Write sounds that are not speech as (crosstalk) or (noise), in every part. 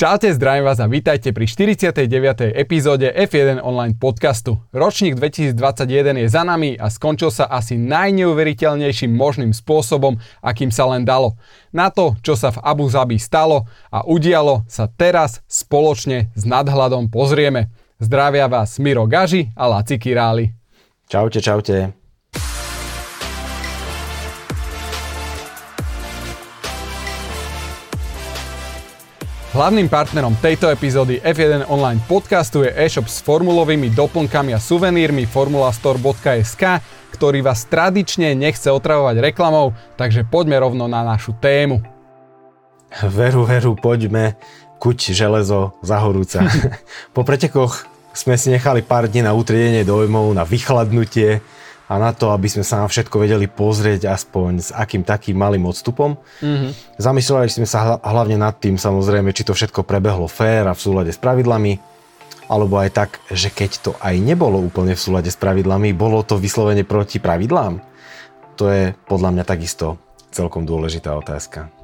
Čaute, zdravím vás a vítajte pri 49. epizóde F1 online podcastu. Ročník 2021 je za nami a skončil sa asi najneuveriteľnejším možným spôsobom, akým sa len dalo. Na to, čo sa v Abu Zabi stalo a udialo, sa teraz spoločne s nadhľadom pozrieme. Zdravia vás Miro Gaži a Laci Királi. Čaute, čaute. Hlavným partnerom tejto epizódy F1 Online podcastu je e-shop s formulovými doplnkami a suvenírmi formulastore.sk, ktorý vás tradične nechce otravovať reklamou, takže poďme rovno na našu tému. Veru, veru, poďme, kuť železo zahorúca. (laughs) po pretekoch sme si nechali pár dní na utriedenie dojmov, na vychladnutie, a na to, aby sme sa na všetko vedeli pozrieť aspoň s akým takým malým odstupom. Mm-hmm. Zamysleli sme sa hlavne nad tým samozrejme, či to všetko prebehlo fér a v súlade s pravidlami, alebo aj tak, že keď to aj nebolo úplne v súlade s pravidlami, bolo to vyslovene proti pravidlám? To je podľa mňa takisto celkom dôležitá otázka.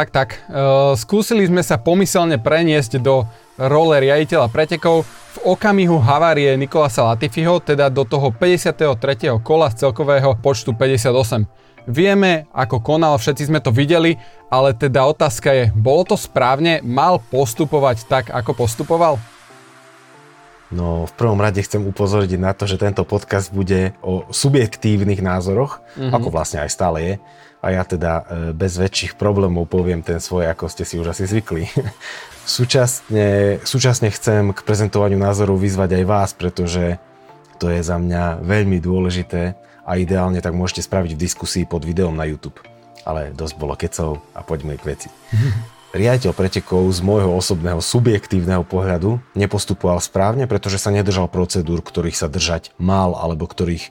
Tak, tak. E, skúsili sme sa pomyselne preniesť do role riaditeľa pretekov v okamihu havárie Nikolasa Latifiho, teda do toho 53. kola z celkového počtu 58. Vieme, ako konal, všetci sme to videli, ale teda otázka je, bolo to správne, mal postupovať tak, ako postupoval? No, v prvom rade chcem upozorniť na to, že tento podcast bude o subjektívnych názoroch, mm-hmm. ako vlastne aj stále je a ja teda e, bez väčších problémov poviem ten svoj, ako ste si už asi zvykli. (laughs) súčasne, súčasne chcem k prezentovaniu názorov vyzvať aj vás, pretože to je za mňa veľmi dôležité a ideálne tak môžete spraviť v diskusii pod videom na YouTube. Ale dosť bolo kecov a poďme k veci. (laughs) Riaditeľ pretekov z môjho osobného subjektívneho pohľadu nepostupoval správne, pretože sa nedržal procedúr, ktorých sa držať mal alebo ktorých e,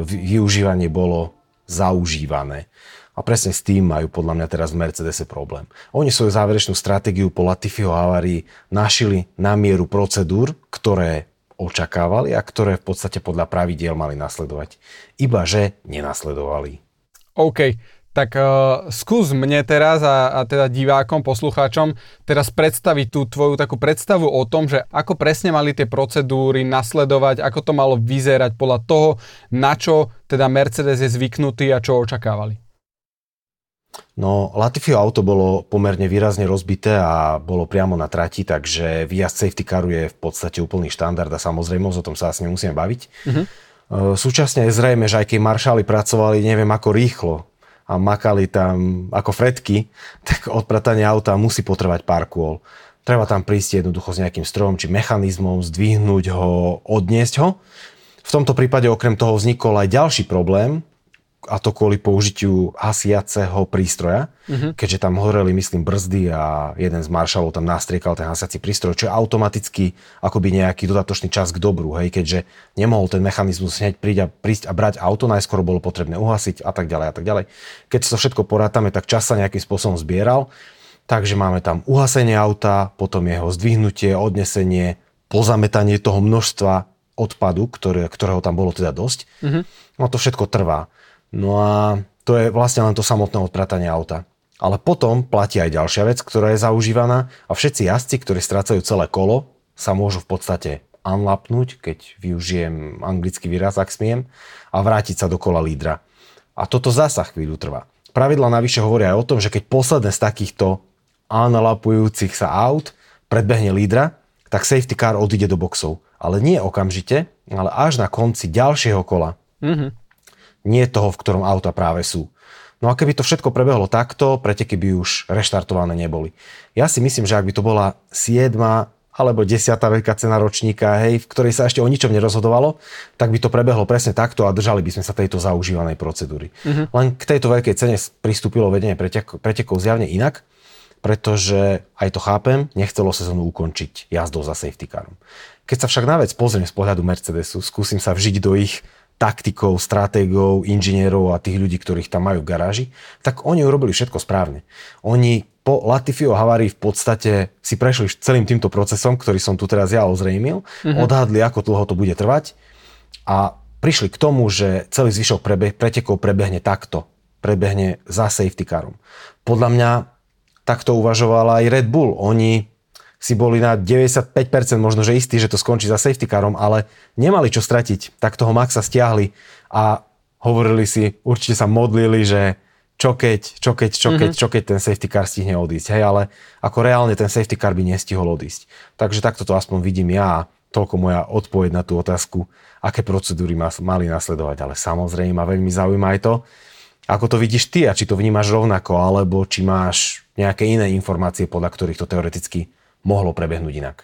využívanie bolo zaužívané. A presne s tým majú podľa mňa teraz Mercedese problém. Oni svoju záverečnú stratégiu po Latifiho havárii našili na mieru procedúr, ktoré očakávali a ktoré v podstate podľa pravidiel mali nasledovať. Iba že nenasledovali. OK, tak uh, skús mne teraz a, a teda divákom, poslucháčom teraz predstaviť tú tvoju takú predstavu o tom, že ako presne mali tie procedúry nasledovať, ako to malo vyzerať podľa toho, na čo teda Mercedes je zvyknutý a čo očakávali. No, Latifio auto bolo pomerne výrazne rozbité a bolo priamo na trati, takže výjazd safety caru je v podstate úplný štandard a samozrejme o tom sa asi nemusíme baviť. Uh-huh. Súčasne je zrejme, že aj keď maršáli pracovali neviem ako rýchlo a makali tam ako fretky, (laughs) tak odpratanie auta musí potrvať pár kôl. Treba tam prísť jednoducho s nejakým strojom či mechanizmom, zdvihnúť ho, odniesť ho. V tomto prípade okrem toho vznikol aj ďalší problém, a to kvôli použitiu hasiaceho prístroja, uh-huh. keďže tam horeli, myslím, brzdy a jeden z maršalov tam nastriekal ten hasiaci prístroj, čo je automaticky akoby nejaký dodatočný čas k dobru, hej, keďže nemohol ten mechanizmus hneď prísť a, prísť a brať auto, najskôr bolo potrebné uhasiť a tak ďalej a tak ďalej. Keď to všetko porátame, tak čas sa nejakým spôsobom zbieral, takže máme tam uhasenie auta, potom jeho zdvihnutie, odnesenie, pozametanie toho množstva odpadu, ktoré, ktorého tam bolo teda dosť. Uh-huh. No to všetko trvá. No a to je vlastne len to samotné odpratanie auta. Ale potom platí aj ďalšia vec, ktorá je zaužívaná a všetci jazdci, ktorí strácajú celé kolo, sa môžu v podstate unlapnúť, keď využijem anglický výraz, ak smiem, a vrátiť sa do kola lídra. A toto zasa chvíľu trvá. Pravidla navyše hovoria aj o tom, že keď posledné z takýchto unlapujúcich sa aut predbehne lídra, tak safety car odíde do boxov. Ale nie okamžite, ale až na konci ďalšieho kola. Mm-hmm nie toho, v ktorom auta práve sú. No a keby to všetko prebehlo takto, preteky by už reštartované neboli. Ja si myslím, že ak by to bola 7 alebo 10. veľká cena ročníka, hej, v ktorej sa ešte o ničom nerozhodovalo, tak by to prebehlo presne takto a držali by sme sa tejto zaužívanej procedúry. Uh-huh. Len k tejto veľkej cene pristúpilo vedenie pretek- pretekov zjavne inak, pretože, aj to chápem, nechcelo sezónu ukončiť jazdou za safety carom. Keď sa však na vec pozriem z pohľadu Mercedesu, skúsim sa vžiť do ich taktikov, stratégov, inžinierov a tých ľudí, ktorých tam majú v garáži, tak oni urobili všetko správne. Oni po Latifio havárii v podstate si prešli celým týmto procesom, ktorý som tu teraz ja ozrejmil, mm-hmm. odhadli, ako dlho to bude trvať a prišli k tomu, že celý zvyšok prebe- pretekov prebehne takto. Prebehne za safety carom. Podľa mňa takto uvažovala aj Red Bull. Oni si boli na 95% možno, že istí, že to skončí za safety carom, ale nemali čo stratiť, tak toho Maxa stiahli a hovorili si, určite sa modlili, že čo keď, čo keď, čo keď, mm-hmm. čo keď ten safety car stihne odísť. Hej, ale ako reálne ten safety car by nestihol odísť. Takže takto to aspoň vidím ja a toľko moja odpoveď na tú otázku, aké procedúry mali nasledovať. Ale samozrejme ma veľmi zaujíma aj to, ako to vidíš ty a či to vnímaš rovnako, alebo či máš nejaké iné informácie, podľa ktorých to teoreticky mohlo prebehnúť inak.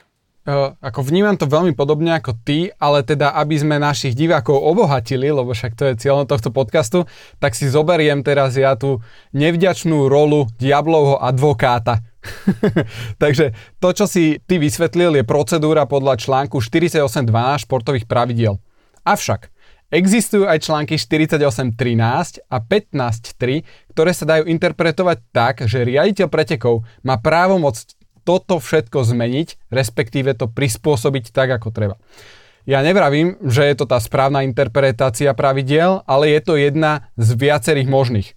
Ako vnímam to veľmi podobne ako ty, ale teda aby sme našich divákov obohatili, lebo však to je cieľom tohto podcastu, tak si zoberiem teraz ja tú nevďačnú rolu diablovho advokáta. (laughs) Takže to, čo si ty vysvetlil, je procedúra podľa článku 48.12 športových pravidiel. Avšak existujú aj články 48.13 a 15.3, ktoré sa dajú interpretovať tak, že riaditeľ pretekov má právomoc toto všetko zmeniť, respektíve to prispôsobiť tak, ako treba. Ja nevravím, že je to tá správna interpretácia pravidiel, ale je to jedna z viacerých možných.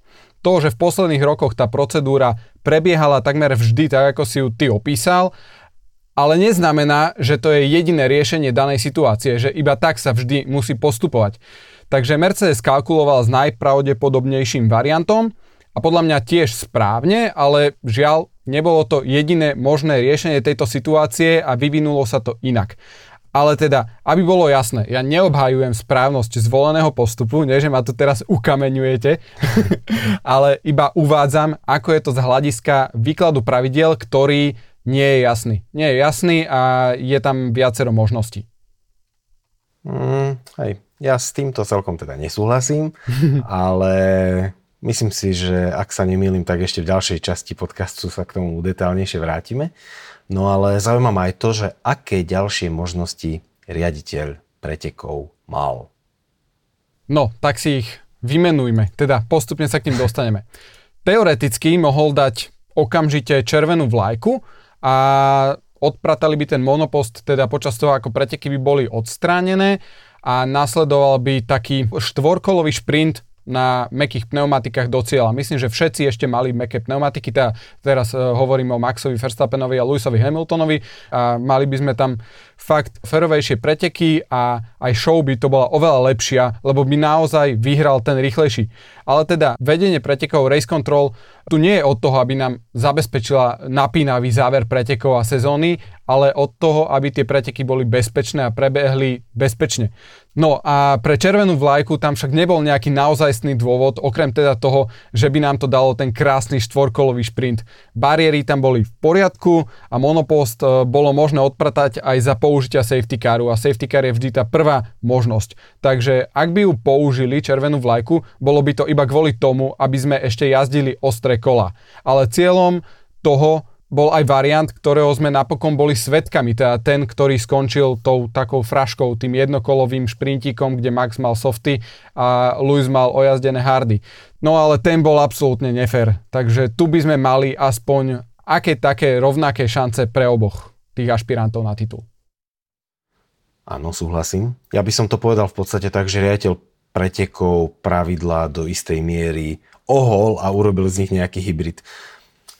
To, že v posledných rokoch tá procedúra prebiehala takmer vždy tak, ako si ju ty opísal, ale neznamená, že to je jediné riešenie danej situácie, že iba tak sa vždy musí postupovať. Takže Mercedes kalkuloval s najpravdepodobnejším variantom a podľa mňa tiež správne, ale žiaľ Nebolo to jediné možné riešenie tejto situácie a vyvinulo sa to inak. Ale teda, aby bolo jasné, ja neobhajujem správnosť zvoleného postupu, nie že ma tu teraz ukameňujete, (laughs) ale iba uvádzam, ako je to z hľadiska výkladu pravidiel, ktorý nie je jasný. Nie je jasný a je tam viacero možností. Mm, hej, ja s týmto celkom teda nesúhlasím, (laughs) ale Myslím si, že ak sa nemýlim, tak ešte v ďalšej časti podcastu sa k tomu detálnejšie vrátime. No ale zaujíma ma aj to, že aké ďalšie možnosti riaditeľ pretekov mal. No, tak si ich vymenujme, teda postupne sa k ním dostaneme. Teoreticky mohol dať okamžite červenú vlajku a odpratali by ten monopost, teda počas toho, ako preteky by boli odstránené a nasledoval by taký štvorkolový šprint na mekých pneumatikách do cieľa. Myslím, že všetci ešte mali meké pneumatiky, teda teraz uh, hovorím o Maxovi Verstappenovi a Lewisovi Hamiltonovi a mali by sme tam fakt ferovejšie preteky a aj show by to bola oveľa lepšia, lebo by naozaj vyhral ten rýchlejší. Ale teda vedenie pretekov Race Control tu nie je od toho, aby nám zabezpečila napínavý záver pretekov a sezóny, ale od toho, aby tie preteky boli bezpečné a prebehli bezpečne. No a pre červenú vlajku tam však nebol nejaký naozajstný dôvod, okrem teda toho, že by nám to dalo ten krásny štvorkolový šprint. Bariéry tam boli v poriadku a monopost e, bolo možné odpratať aj za použitia safety caru a safety car je vždy tá prvá možnosť. Takže ak by ju použili červenú vlajku, bolo by to iba kvôli tomu, aby sme ešte jazdili ostré kola. Ale cieľom toho bol aj variant, ktorého sme napokon boli svetkami, teda ten, ktorý skončil tou takou fraškou, tým jednokolovým šprintíkom, kde Max mal softy a Lewis mal ojazdené hardy. No ale ten bol absolútne nefér, takže tu by sme mali aspoň aké také rovnaké šance pre oboch tých ašpirantov na titul. Áno, súhlasím. Ja by som to povedal v podstate tak, že riaditeľ pretekov pravidla do istej miery ohol a urobil z nich nejaký hybrid.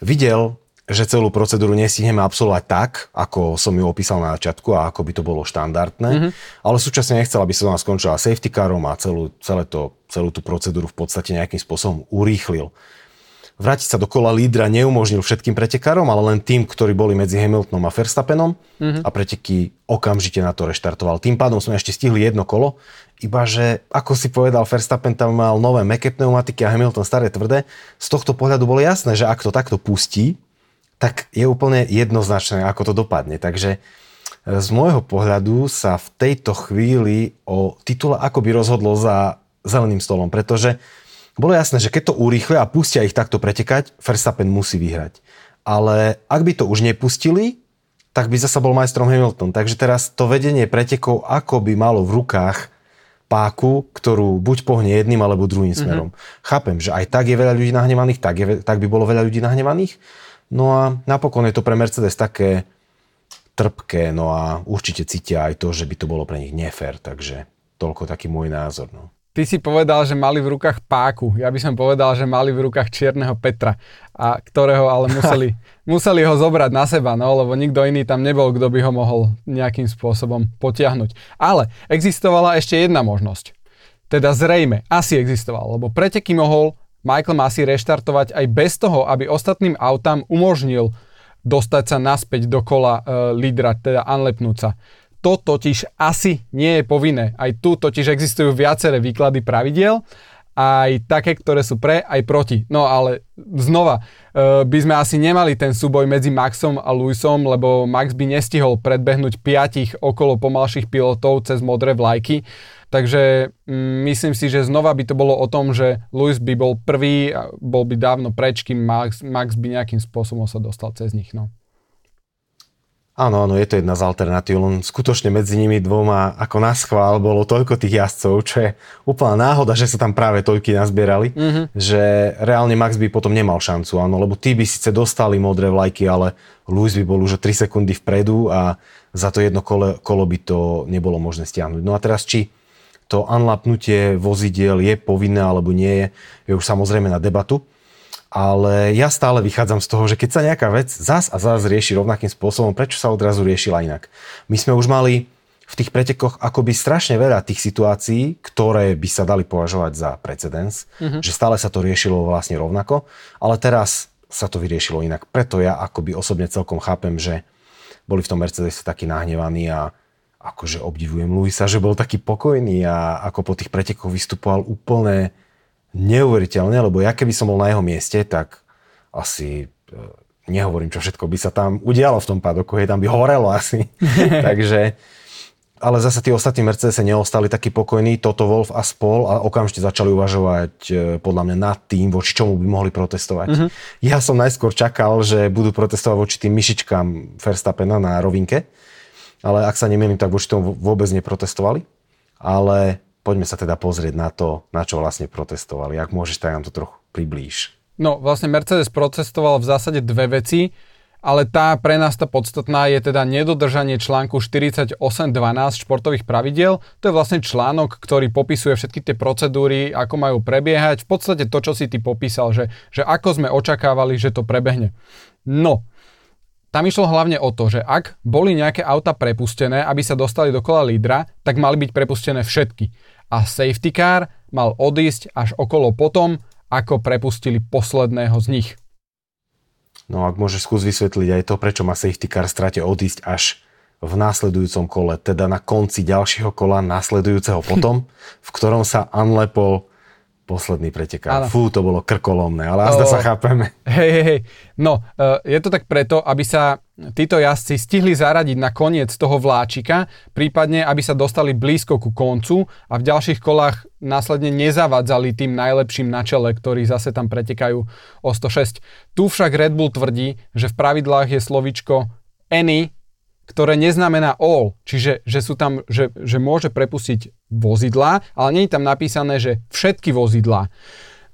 Videl, že celú procedúru nestihneme absolvovať tak, ako som ju opísal na začiatku a ako by to bolo štandardné, mm-hmm. ale súčasne nechcel, aby sa skončila safety carom a celú, celé to, celú tú procedúru v podstate nejakým spôsobom urýchlil. Vrátiť sa do kola lídra neumožnil všetkým pretekárom, ale len tým, ktorí boli medzi Hamiltonom a Verstappenom mm-hmm. a preteky okamžite na to reštartoval. Tým pádom sme ešte stihli jedno kolo, iba že, ako si povedal, Verstappen tam mal nové meké pneumatiky a Hamilton staré tvrdé. Z tohto pohľadu bolo jasné, že ak to takto pustí, tak je úplne jednoznačné, ako to dopadne. Takže e, z môjho pohľadu sa v tejto chvíli o titule by rozhodlo za zeleným stolom, pretože bolo jasné, že keď to urýchlia a pustia ich takto pretekať, Verstappen musí vyhrať. Ale ak by to už nepustili, tak by zasa bol majstrom Hamilton. Takže teraz to vedenie pretekov ako by malo v rukách páku, ktorú buď pohne jedným alebo druhým mm-hmm. smerom. Chápem, že aj tak je veľa ľudí nahnevaných, tak, je, tak by bolo veľa ľudí nahnevaných, No a napokon je to pre Mercedes také trpké, no a určite cítia aj to, že by to bolo pre nich nefér, takže toľko taký môj názor. No. ty si povedal, že mali v rukách páku. Ja by som povedal, že mali v rukách čierneho Petra, a ktorého ale museli, (laughs) museli ho zobrať na seba, no, lebo nikto iný tam nebol, kto by ho mohol nejakým spôsobom potiahnuť. Ale existovala ešte jedna možnosť. Teda zrejme, asi existoval, lebo preteky mohol Michael Massey reštartovať aj bez toho, aby ostatným autám umožnil dostať sa naspäť do kola e, lídra, teda unlepnúť sa. To totiž asi nie je povinné. Aj tu totiž existujú viaceré výklady pravidiel, aj také, ktoré sú pre, aj proti. No ale znova, e, by sme asi nemali ten súboj medzi Maxom a Lewisom, lebo Max by nestihol predbehnúť piatich okolo pomalších pilotov cez modré vlajky. Takže mm, myslím si, že znova by to bolo o tom, že Lewis by bol prvý, bol by dávno preč, kým Max, Max by nejakým spôsobom sa dostal cez nich. No. Áno, áno, je to jedna z alternatív, len skutočne medzi nimi dvoma ako na schvál bolo toľko tých jazdcov, čo je úplná náhoda, že sa tam práve toľky nazbierali, mm-hmm. že reálne Max by potom nemal šancu, áno, lebo tí by síce dostali modré vlajky, ale Lewis by bol už o 3 sekundy vpredu a za to jedno kolo, kolo by to nebolo možné stiahnuť. No a teraz či to unlapnutie vozidiel je povinné alebo nie je, je už samozrejme na debatu ale ja stále vychádzam z toho, že keď sa nejaká vec zas a zas rieši rovnakým spôsobom, prečo sa odrazu riešila inak? My sme už mali v tých pretekoch akoby strašne veľa tých situácií, ktoré by sa dali považovať za precedens, mm-hmm. že stále sa to riešilo vlastne rovnako, ale teraz sa to vyriešilo inak. Preto ja akoby osobne celkom chápem, že boli v tom Mercedes takí nahnevaní a akože obdivujem Luisa, že bol taký pokojný a ako po tých pretekoch vystupoval úplne neuveriteľne, lebo ja keby som bol na jeho mieste, tak asi e, nehovorím, čo všetko by sa tam udialo v tom padoku, hej, tam by horelo asi. (laughs) Takže, ale zase tí ostatní Mercedes neostali takí pokojní, Toto Wolf a spol a okamžite začali uvažovať e, podľa mňa nad tým, voči čomu by mohli protestovať. Mm-hmm. Ja som najskôr čakal, že budú protestovať voči tým myšičkám Verstappena na rovinke, ale ak sa nemýlim, tak voči tomu vôbec neprotestovali. Ale poďme sa teda pozrieť na to, na čo vlastne protestovali. Ak môžeš, tak nám to trochu priblíž. No, vlastne Mercedes protestoval v zásade dve veci, ale tá pre nás tá podstatná je teda nedodržanie článku 48.12 športových pravidiel. To je vlastne článok, ktorý popisuje všetky tie procedúry, ako majú prebiehať. V podstate to, čo si ty popísal, že, že ako sme očakávali, že to prebehne. No, tam išlo hlavne o to, že ak boli nejaké auta prepustené, aby sa dostali do kola lídra, tak mali byť prepustené všetky. A safety car mal odísť až okolo potom, ako prepustili posledného z nich. No ak môžeš skús vysvetliť aj to, prečo má safety car strate odísť až v následujúcom kole, teda na konci ďalšieho kola následujúceho potom, v ktorom sa unlepol posledný pretekár. Fú, to bolo krkolomné, ale azda sa chápeme. (laughs) Hej, hej, hej. No, e, je to tak preto, aby sa títo jazdci stihli zaradiť na koniec toho vláčika, prípadne aby sa dostali blízko ku koncu a v ďalších kolách následne nezavadzali tým najlepším na čele, ktorí zase tam pretekajú o 106. Tu však Red Bull tvrdí, že v pravidlách je slovičko any ktoré neznamená all, čiže že, sú tam, že, že môže prepustiť vozidlá, ale nie je tam napísané, že všetky vozidlá.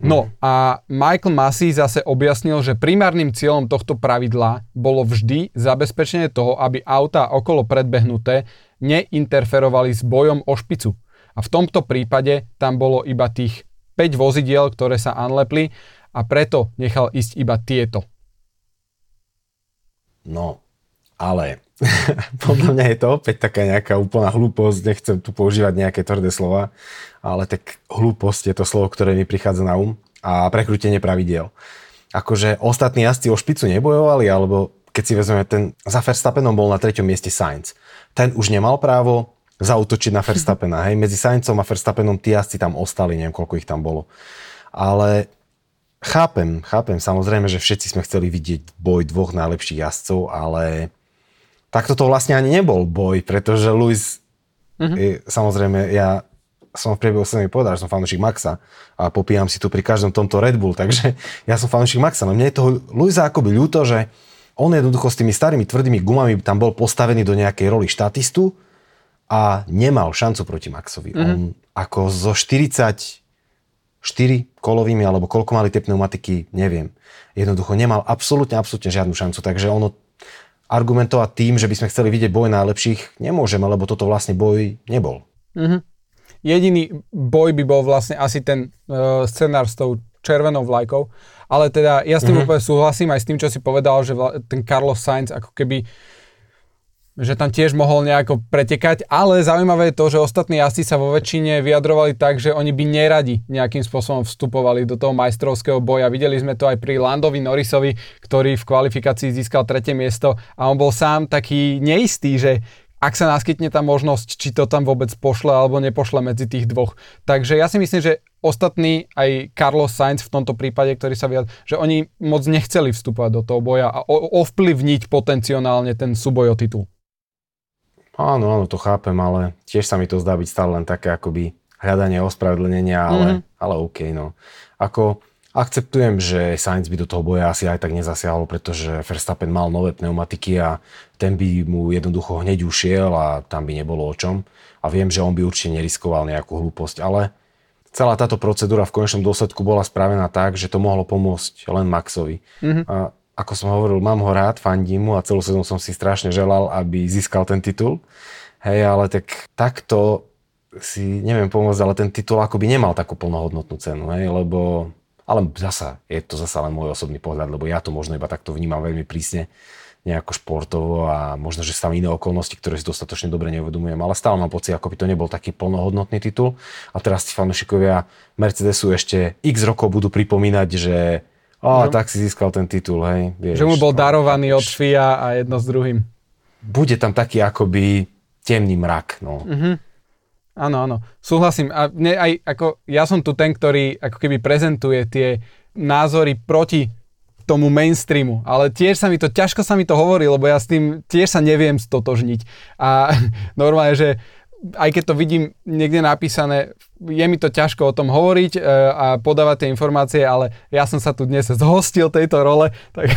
No mhm. a Michael Massey zase objasnil, že primárnym cieľom tohto pravidla bolo vždy zabezpečenie toho, aby auta okolo predbehnuté neinterferovali s bojom o špicu. A v tomto prípade tam bolo iba tých 5 vozidiel, ktoré sa unlepli a preto nechal ísť iba tieto. No, ale (laughs) podľa mňa je to opäť taká nejaká úplná hlúposť, nechcem tu používať nejaké tvrdé slova, ale tak hlúposť je to slovo, ktoré mi prichádza na um a prekrútenie pravidiel. Akože ostatní jazdci o špicu nebojovali, alebo keď si vezmeme ten, za Verstappenom bol na treťom mieste Sainz. Ten už nemal právo zautočiť na Verstappena. Hej, medzi Sainzom a Verstappenom tí jazdci tam ostali, neviem koľko ich tam bolo. Ale chápem, chápem samozrejme, že všetci sme chceli vidieť boj dvoch najlepších jazdcov, ale tak toto vlastne ani nebol boj, pretože Luis, je, samozrejme, ja som v priebehu mi povedal, že som fanúšik Maxa a popíjam si tu pri každom tomto Red Bull, takže (laughs) ja som fanúšik Maxa. No mne je toho Luisa akoby ľúto, že on jednoducho s tými starými tvrdými gumami tam bol postavený do nejakej roli štatistu a nemal šancu proti Maxovi. Uh-huh. On ako zo 44 kolovými, alebo koľko mali tie pneumatiky, neviem. Jednoducho nemal absolútne, absolútne žiadnu šancu, takže ono argumentovať tým, že by sme chceli vidieť boj najlepších, nemôžeme, lebo toto vlastne boj nebol. Mm-hmm. jediný boj by bol vlastne asi ten uh, scenár s tou červenou vlajkou, ale teda ja s tým mm-hmm. úplne súhlasím aj s tým, čo si povedal, že vla, ten Carlos Sainz ako keby že tam tiež mohol nejako pretekať, ale zaujímavé je to, že ostatní jazdci sa vo väčšine vyjadrovali tak, že oni by neradi nejakým spôsobom vstupovali do toho majstrovského boja. Videli sme to aj pri Landovi Norrisovi, ktorý v kvalifikácii získal tretie miesto a on bol sám taký neistý, že ak sa naskytne tá možnosť, či to tam vôbec pošle alebo nepošle medzi tých dvoch. Takže ja si myslím, že ostatní, aj Carlos Sainz v tomto prípade, ktorý sa vyjadril, že oni moc nechceli vstupovať do toho boja a ovplyvniť potenciálne ten súboj o titul. Áno, áno, to chápem, ale tiež sa mi to zdá byť stále len také akoby hľadanie ospravedlnenia, ale, mm-hmm. ale OK, no. Ako akceptujem, že Sainz by do toho boja asi aj tak nezasiahol, pretože Verstappen mal nové pneumatiky a ten by mu jednoducho hneď ušiel a tam by nebolo o čom. A viem, že on by určite neriskoval nejakú hlúposť, ale celá táto procedúra v konečnom dôsledku bola spravená tak, že to mohlo pomôcť len Maxovi. Mm-hmm. A ako som hovoril, mám ho rád, fandím mu a celú sezónu som si strašne želal, aby získal ten titul. Hej, ale tak takto si neviem pomôcť, ale ten titul akoby nemal takú plnohodnotnú cenu, hej, lebo ale zasa, je to zasa len môj osobný pohľad, lebo ja to možno iba takto vnímam veľmi prísne nejako športovo a možno, že tam iné okolnosti, ktoré si dostatočne dobre neuvedomujem, ale stále mám pocit, ako by to nebol taký plnohodnotný titul. A teraz tí fanúšikovia Mercedesu ešte x rokov budú pripomínať, že a no. tak si získal ten titul, hej. Vieš, že mu bol no, darovaný od FIA a jedno s druhým. Bude tam taký akoby temný mrak, no. Uh-huh. Áno, áno, súhlasím. A ne, aj, ako, ja som tu ten, ktorý ako keby prezentuje tie názory proti tomu mainstreamu, ale tiež sa mi to, ťažko sa mi to hovorí, lebo ja s tým tiež sa neviem stotožniť. A (laughs) normálne, že aj keď to vidím niekde napísané, je mi to ťažko o tom hovoriť e, a podávať tie informácie, ale ja som sa tu dnes zhostil tejto role, tak,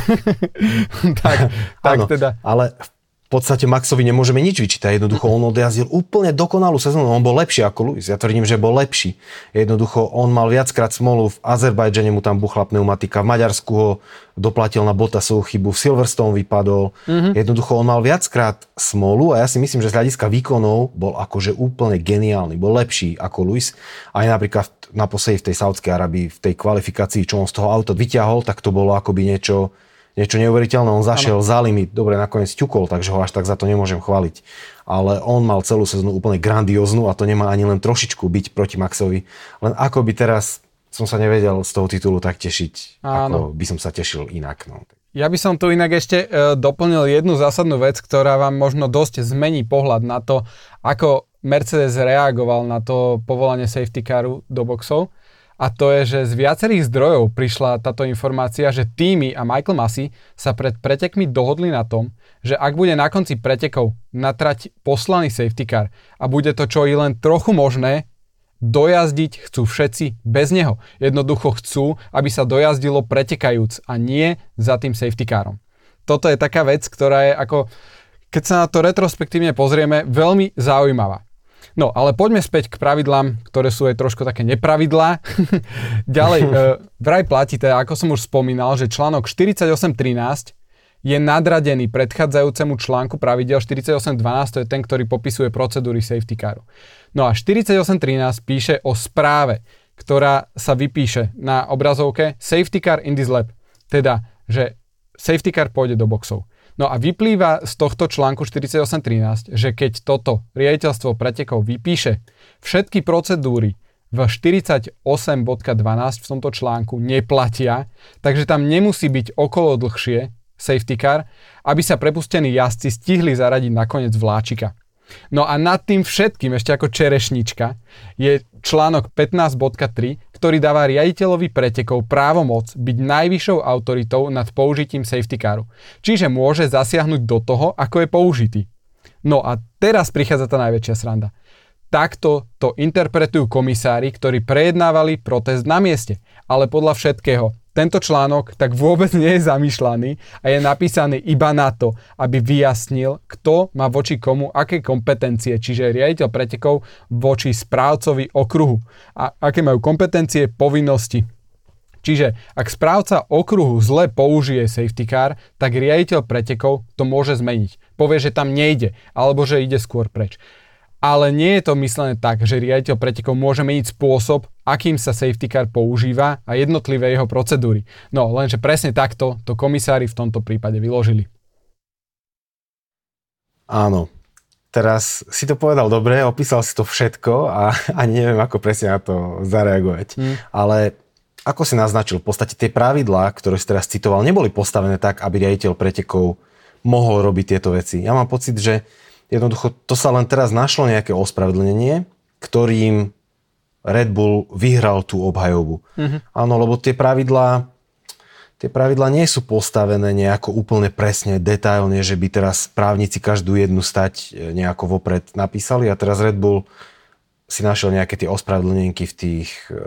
(laughs) tak, tak Áno, teda. Ale v podstate Maxovi nemôžeme nič vyčítať. Jednoducho on odjazdil úplne dokonalú sezónu. On bol lepší ako Luis. Ja tvrdím, že bol lepší. Jednoducho on mal viackrát smolu. V Azerbajdžane mu tam buchla pneumatika. V Maďarsku ho doplatil na Bottasovú chybu. V Silverstone vypadol. Mm-hmm. Jednoducho on mal viackrát smolu a ja si myslím, že z hľadiska výkonov bol akože úplne geniálny. Bol lepší ako Luis. Aj napríklad naposledy v tej Saudskej Arabii, v tej kvalifikácii, čo on z toho auta vyťahol, tak to bolo akoby niečo, niečo neuveriteľné. On zašiel ano. za limit, dobre, nakoniec ťukol, takže ho až tak za to nemôžem chváliť. Ale on mal celú sezónu úplne grandióznu a to nemá ani len trošičku byť proti Maxovi. Len ako by teraz som sa nevedel z toho titulu tak tešiť, ano. ako by som sa tešil inak. No. Ja by som tu inak ešte e, doplnil jednu zásadnú vec, ktorá vám možno dosť zmení pohľad na to, ako Mercedes reagoval na to povolanie safety caru do boxov a to je, že z viacerých zdrojov prišla táto informácia, že týmy a Michael Massey sa pred pretekmi dohodli na tom, že ak bude na konci pretekov na trať poslaný safety car a bude to čo i len trochu možné, dojazdiť chcú všetci bez neho. Jednoducho chcú, aby sa dojazdilo pretekajúc a nie za tým safety carom. Toto je taká vec, ktorá je ako, keď sa na to retrospektívne pozrieme, veľmi zaujímavá. No, ale poďme späť k pravidlám, ktoré sú aj trošku také nepravidlá. (laughs) Ďalej, (laughs) e, vraj platí teda, ako som už spomínal, že článok 48.13 je nadradený predchádzajúcemu článku pravidel 48.12, to je ten, ktorý popisuje procedúry safety caru. No a 48.13 píše o správe, ktorá sa vypíše na obrazovke Safety car in this lab, teda, že safety car pôjde do boxov. No a vyplýva z tohto článku 48.13, že keď toto riaditeľstvo pretekov vypíše všetky procedúry v 48.12 v tomto článku neplatia, takže tam nemusí byť okolo dlhšie safety car, aby sa prepustení jazdci stihli zaradiť nakoniec vláčika. No a nad tým všetkým, ešte ako čerešnička, je článok 15.3, ktorý dáva riaditeľovi pretekov právomoc byť najvyššou autoritou nad použitím safety caru. Čiže môže zasiahnuť do toho, ako je použitý. No a teraz prichádza tá najväčšia sranda. Takto to interpretujú komisári, ktorí prejednávali protest na mieste. Ale podľa všetkého tento článok tak vôbec nie je zamýšľaný a je napísaný iba na to, aby vyjasnil, kto má voči komu aké kompetencie, čiže riaditeľ pretekov voči správcovi okruhu a aké majú kompetencie, povinnosti. Čiže ak správca okruhu zle použije safety car, tak riaditeľ pretekov to môže zmeniť. Povie, že tam nejde, alebo že ide skôr preč. Ale nie je to myslené tak, že riaditeľ pretekov môže meniť spôsob, akým sa safety car používa a jednotlivé jeho procedúry. No, lenže presne takto to komisári v tomto prípade vyložili. Áno. Teraz si to povedal dobre, opísal si to všetko a ani neviem, ako presne na to zareagovať. Hmm. Ale ako si naznačil, v podstate tie pravidlá, ktoré si teraz citoval, neboli postavené tak, aby riaditeľ pretekov mohol robiť tieto veci. Ja mám pocit, že Jednoducho to sa len teraz našlo nejaké ospravedlnenie, ktorým Red Bull vyhral tú obhajobu. Mm-hmm. Áno, lebo tie pravidlá tie pravidlá nie sú postavené nejako úplne presne, detailne, že by teraz právnici každú jednu stať e, nejako vopred napísali a teraz Red Bull si našiel nejaké tie ospravedlnenky v tých e,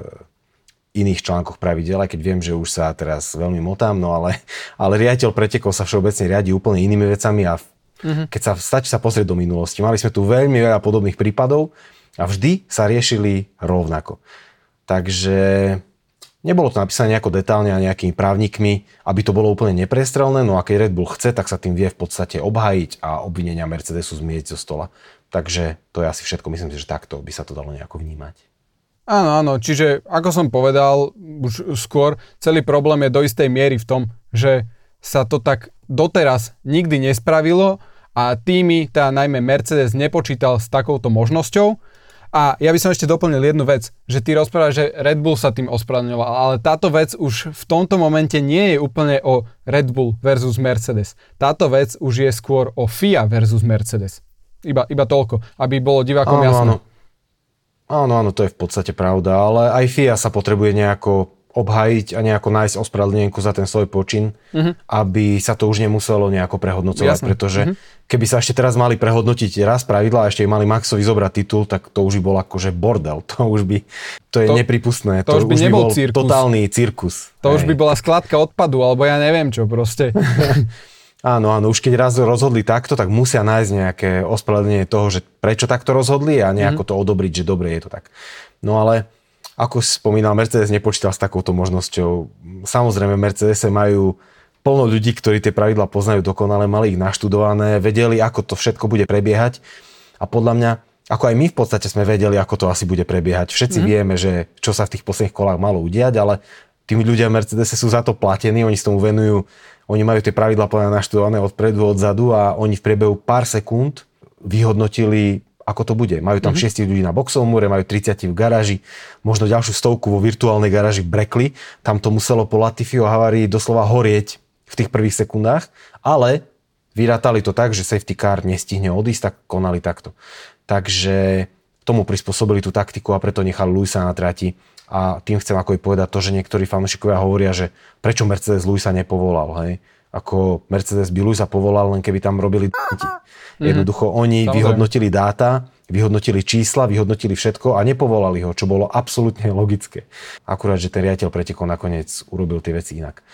iných článkoch pravidel, aj keď viem, že už sa teraz veľmi motám, no ale, ale riaditeľ pretekov sa všeobecne riadi úplne inými vecami a Mm-hmm. Keď sa stačí sa pozrieť do minulosti. Mali sme tu veľmi veľa podobných prípadov a vždy sa riešili rovnako. Takže nebolo to napísané nejako detálne a nejakými právnikmi, aby to bolo úplne neprestrelné, no a keď Red Bull chce, tak sa tým vie v podstate obhájiť a obvinenia Mercedesu zmieť zo stola. Takže to je asi všetko, myslím si, že takto by sa to dalo nejako vnímať. Áno, áno, čiže ako som povedal už skôr, celý problém je do istej miery v tom, že sa to tak doteraz nikdy nespravilo a týmy, teda najmä Mercedes, nepočítal s takouto možnosťou. A ja by som ešte doplnil jednu vec, že ty rozprávaš, že Red Bull sa tým ospravedlňoval, ale táto vec už v tomto momente nie je úplne o Red Bull versus Mercedes. Táto vec už je skôr o FIA versus Mercedes. Iba, iba toľko, aby bolo divákom áno, jasné. Áno. áno, áno, to je v podstate pravda, ale aj FIA sa potrebuje nejako obhajiť a nejako nájsť ospravedlnenku za ten svoj počin, uh-huh. aby sa to už nemuselo nejako prehodnocovať, Jasne. pretože uh-huh. keby sa ešte teraz mali prehodnotiť raz pravidla a ešte mali Maxovi zobrať titul, tak to už by bol akože bordel. To už by, to je to, nepripustné. To, to už by, už by bol cirkus. totálny cirkus. To Hej. už by bola skladka odpadu, alebo ja neviem čo proste. (laughs) Áno, áno, už keď raz rozhodli takto, tak musia nájsť nejaké ospravedlnenie toho, že prečo takto rozhodli a nejako mm-hmm. to odobriť, že dobre je to tak. No ale ako spomínal, Mercedes nepočítal s takouto možnosťou. Samozrejme, Mercedes majú plno ľudí, ktorí tie pravidla poznajú dokonale, mali ich naštudované, vedeli, ako to všetko bude prebiehať. A podľa mňa, ako aj my v podstate sme vedeli, ako to asi bude prebiehať. Všetci mm. vieme, že čo sa v tých posledných kolách malo udiať, ale tí ľudia v Mercedese sú za to platení, oni s tomu venujú, oni majú tie pravidla plne naštudované odpredu, odzadu a oni v priebehu pár sekúnd vyhodnotili ako to bude. Majú tam mm-hmm. 6 ľudí na boxovom múre, majú 30 v garáži, možno ďalšiu stovku vo virtuálnej garáži Brekli. Tam to muselo po Latifiho havárii doslova horieť v tých prvých sekundách, ale vyrátali to tak, že safety car nestihne odísť, tak konali takto. Takže tomu prispôsobili tú taktiku a preto nechali Luisa na trati. A tým chcem ako povedať to, že niektorí fanúšikovia hovoria, že prečo Mercedes Luisa nepovolal. Hej? Ako Mercedes by Luisa povolal, len keby tam robili Mm-hmm. Jednoducho oni Samozrejme. vyhodnotili dáta, vyhodnotili čísla, vyhodnotili všetko a nepovolali ho, čo bolo absolútne logické. Akurát, že ten riaditeľ pretekov nakoniec urobil tie veci inak.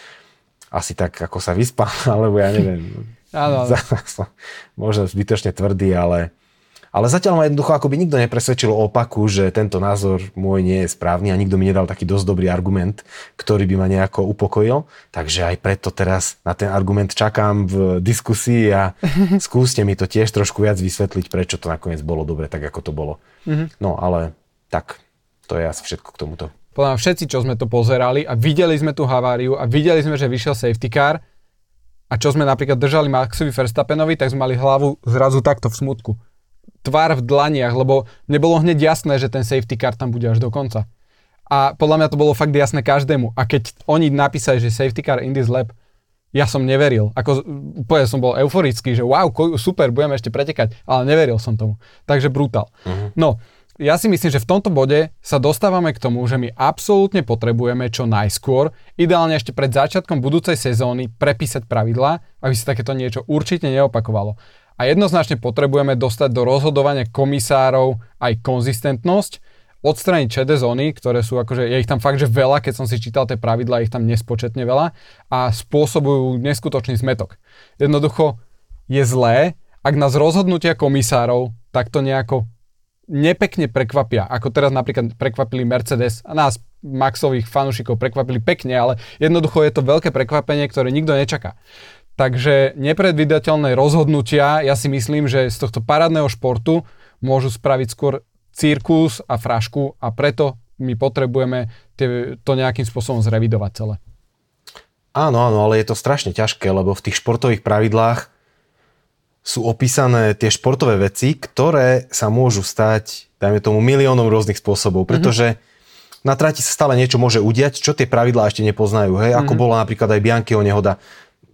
Asi tak, ako sa vyspal, (laughs) alebo ja neviem. Áno, (laughs) Možno zbytočne tvrdý, ale ale zatiaľ ma jednoducho akoby nikto nepresvedčil o opaku, že tento názor môj nie je správny a nikto mi nedal taký dosť dobrý argument, ktorý by ma nejako upokojil. Takže aj preto teraz na ten argument čakám v diskusii a (laughs) skúste mi to tiež trošku viac vysvetliť, prečo to nakoniec bolo dobre, tak ako to bolo. Mm-hmm. No ale tak, to je asi všetko k tomuto. Podľa všetci, čo sme to pozerali a videli sme tú haváriu a videli sme, že vyšiel safety car a čo sme napríklad držali Maxovi Verstappenovi, tak sme mali hlavu zrazu takto v smutku tvár v dlaniach, lebo nebolo hneď jasné, že ten safety car tam bude až do konca. A podľa mňa to bolo fakt jasné každému. A keď oni napísali, že safety car in this lab, ja som neveril. Ako, úplne som bol euforický, že wow, super, budeme ešte pretekať, ale neveril som tomu. Takže brutál. Uh-huh. No, ja si myslím, že v tomto bode sa dostávame k tomu, že my absolútne potrebujeme čo najskôr, ideálne ešte pred začiatkom budúcej sezóny, prepísať pravidlá, aby sa takéto niečo určite neopakovalo a jednoznačne potrebujeme dostať do rozhodovania komisárov aj konzistentnosť, odstraniť čedé zóny, ktoré sú akože, je ich tam fakt, že veľa, keď som si čítal tie pravidlá, ich tam nespočetne veľa a spôsobujú neskutočný zmetok. Jednoducho je zlé, ak nás rozhodnutia komisárov takto nejako nepekne prekvapia, ako teraz napríklad prekvapili Mercedes a nás Maxových fanúšikov prekvapili pekne, ale jednoducho je to veľké prekvapenie, ktoré nikto nečaká. Takže nepredvydateľné rozhodnutia, ja si myslím, že z tohto parádneho športu môžu spraviť skôr cirkus a frašku a preto my potrebujeme tie, to nejakým spôsobom zrevidovať celé. Áno, áno, ale je to strašne ťažké, lebo v tých športových pravidlách sú opísané tie športové veci, ktoré sa môžu stať, dajme tomu, miliónom rôznych spôsobov, pretože mm-hmm. na trati sa stále niečo môže udiať, čo tie pravidlá ešte nepoznajú. Hej? Ako mm-hmm. bola napríklad aj Biankyho nehoda,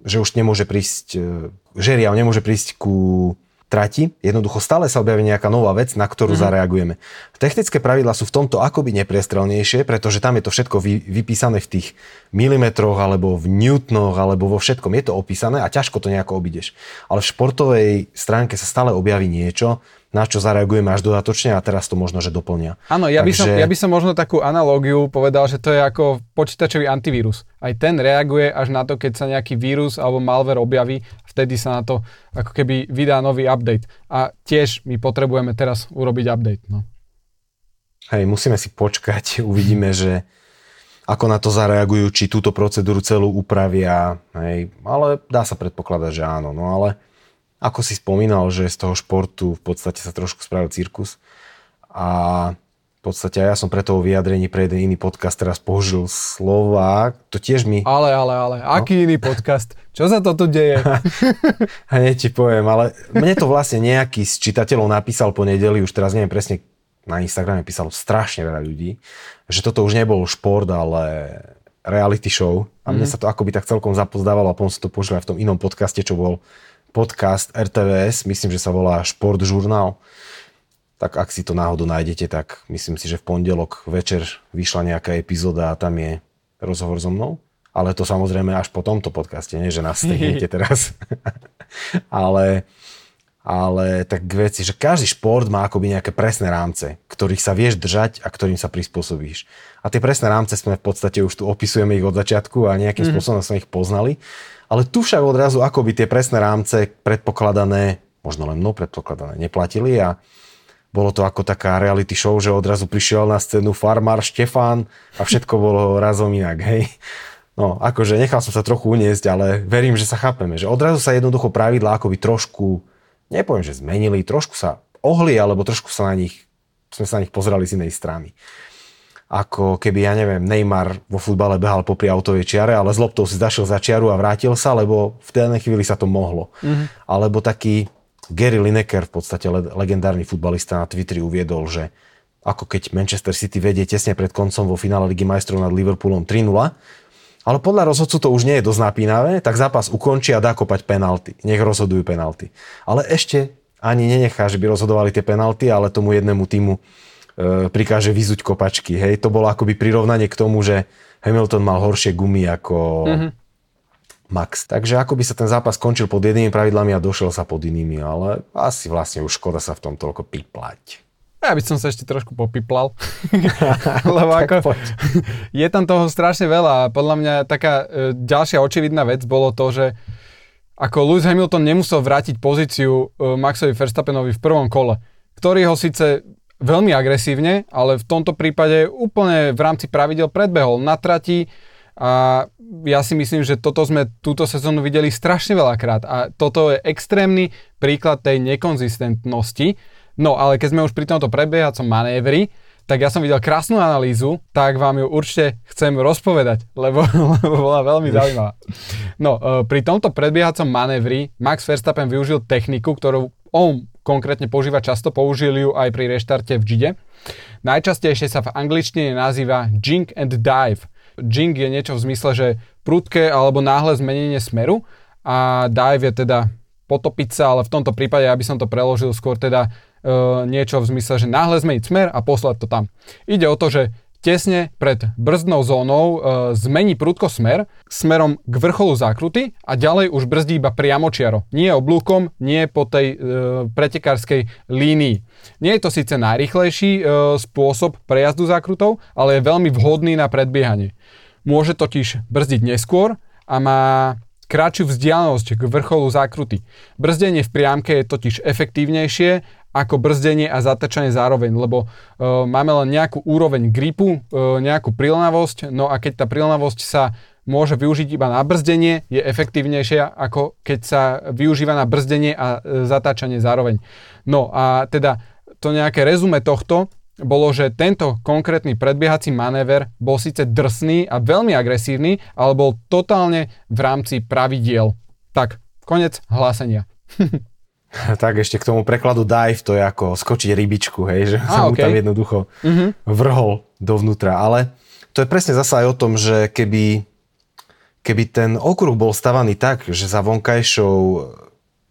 že už nemôže prísť, e, Žeriav nemôže prísť ku trati, jednoducho stále sa objaví nejaká nová vec, na ktorú mm-hmm. zareagujeme. Technické pravidlá sú v tomto akoby nepriestrelnejšie, pretože tam je to všetko vy, vypísané v tých milimetroch, alebo v newtonoch, alebo vo všetkom. Je to opísané a ťažko to nejako obídeš. Ale v športovej stránke sa stále objaví niečo, na čo zareagujeme až dodatočne a teraz to možno, že doplnia. Áno, ja, Takže... by som, ja by som možno takú analogiu povedal, že to je ako počítačový antivírus. Aj ten reaguje až na to, keď sa nejaký vírus alebo malware objaví, vtedy sa na to ako keby vydá nový update. A tiež my potrebujeme teraz urobiť update. No. Hej, musíme si počkať, (laughs) uvidíme, že ako na to zareagujú, či túto procedúru celú upravia, hej, ale dá sa predpokladať, že áno, no ale ako si spomínal, že z toho športu v podstate sa trošku spravil cirkus a v podstate ja som pre toho vyjadrení pre jeden iný podcast teraz použil slova, to tiež mi... Ale, ale, ale, no? aký iný podcast? Čo sa to tu deje? (laughs) Hneď ti poviem, ale mne to vlastne nejaký z čitateľov napísal po nedeli, už teraz neviem presne, na Instagrame písalo strašne veľa ľudí, že toto už nebol šport, ale reality show a mne mm. sa to akoby tak celkom zapozdávalo a potom som to použil aj v tom inom podcaste, čo bol podcast RTVS, myslím, že sa volá Šport žurnál. Tak ak si to náhodou nájdete, tak myslím si, že v pondelok večer vyšla nejaká epizóda a tam je rozhovor so mnou. Ale to samozrejme až po tomto podcaste, nie že nás stehnete (laughs) teraz. (laughs) ale, ale tak veci, že každý šport má akoby nejaké presné rámce, ktorých sa vieš držať a ktorým sa prispôsobíš. A tie presné rámce sme v podstate už tu opisujeme ich od začiatku a nejakým mm. spôsobom sme ich poznali. Ale tu však odrazu akoby tie presné rámce predpokladané, možno len mnou predpokladané, neplatili a bolo to ako taká reality show, že odrazu prišiel na scénu farmár Štefán a všetko bolo (laughs) razom inak, hej. No, akože nechal som sa trochu uniesť, ale verím, že sa chápeme, že odrazu sa jednoducho pravidlá akoby trošku, nepoviem, že zmenili, trošku sa ohli, alebo trošku sa na nich, sme sa na nich pozerali z inej strany ako keby, ja neviem, Neymar vo futbale behal popri autovej čiare, ale s loptou si zašiel za čiaru a vrátil sa, lebo v tej chvíli sa to mohlo. Mm-hmm. Alebo taký Gary Lineker, v podstate legendárny futbalista na Twitteri uviedol, že ako keď Manchester City vedie tesne pred koncom vo finále Ligy majstrov nad Liverpoolom 3-0, ale podľa rozhodcu to už nie je dosť napínavé, tak zápas ukončí a dá kopať penalty. Nech rozhodujú penalty. Ale ešte ani nenechá, že by rozhodovali tie penalty, ale tomu jednému týmu prikáže vyzuť kopačky. Hej, to bolo akoby prirovnanie k tomu, že Hamilton mal horšie gumy ako mm-hmm. Max. Takže ako by sa ten zápas skončil pod jednými pravidlami a došiel sa pod inými, ale asi vlastne už škoda sa v tom toľko piplať. Ja by som sa ešte trošku popiplal. (laughs) Lebo ako, (laughs) je tam toho strašne veľa a podľa mňa taká e, ďalšia očividná vec bolo to, že ako Lewis Hamilton nemusel vrátiť pozíciu e, Maxovi Verstappenovi v prvom kole, ktorý ho síce veľmi agresívne, ale v tomto prípade úplne v rámci pravidel predbehol na trati a ja si myslím, že toto sme túto sezónu videli strašne veľakrát a toto je extrémny príklad tej nekonzistentnosti. No ale keď sme už pri tomto prebiehacom manévri, tak ja som videl krásnu analýzu, tak vám ju určite chcem rozpovedať, lebo, (laughs) lebo bola veľmi zaujímavá. No, e, pri tomto predbiehacom manévri Max Verstappen využil techniku, ktorú on konkrétne používa často, použil ju aj pri reštarte v Gide. Najčastejšie sa v angličtine nazýva jink and dive. Jink je niečo v zmysle, že prudké alebo náhle zmenenie smeru a dive je teda potopiť sa, ale v tomto prípade, aby som to preložil skôr teda e, niečo v zmysle, že náhle zmeniť smer a poslať to tam. Ide o to, že tesne pred brzdnou zónou e, zmení prudko smer smerom k vrcholu zákruty a ďalej už brzdí iba priamočiaro. Nie oblúkom, nie po tej e, pretekárskej línii. Nie je to síce najrychlejší e, spôsob prejazdu zákrutov, ale je veľmi vhodný na predbiehanie. Môže totiž brzdiť neskôr a má kratšiu vzdialenosť k vrcholu zákruty. Brzdenie v priamke je totiž efektívnejšie ako brzdenie a zatrčanie zároveň, lebo uh, máme len nejakú úroveň gripu, uh, nejakú prilnavosť, no a keď tá prilnavosť sa môže využiť iba na brzdenie, je efektívnejšia ako keď sa využíva na brzdenie a uh, zatáčanie zároveň. No a teda to nejaké rezume tohto bolo, že tento konkrétny predbiehací manéver bol síce drsný a veľmi agresívny, ale bol totálne v rámci pravidiel. Tak, konec hlásenia. (laughs) (laughs) tak ešte k tomu prekladu dive, to je ako skočiť rybičku, hej, že a, sa okay. mu tam jednoducho uh-huh. vrhol dovnútra. Ale to je presne zasa aj o tom, že keby, keby ten okruh bol stavaný tak, že za vonkajšou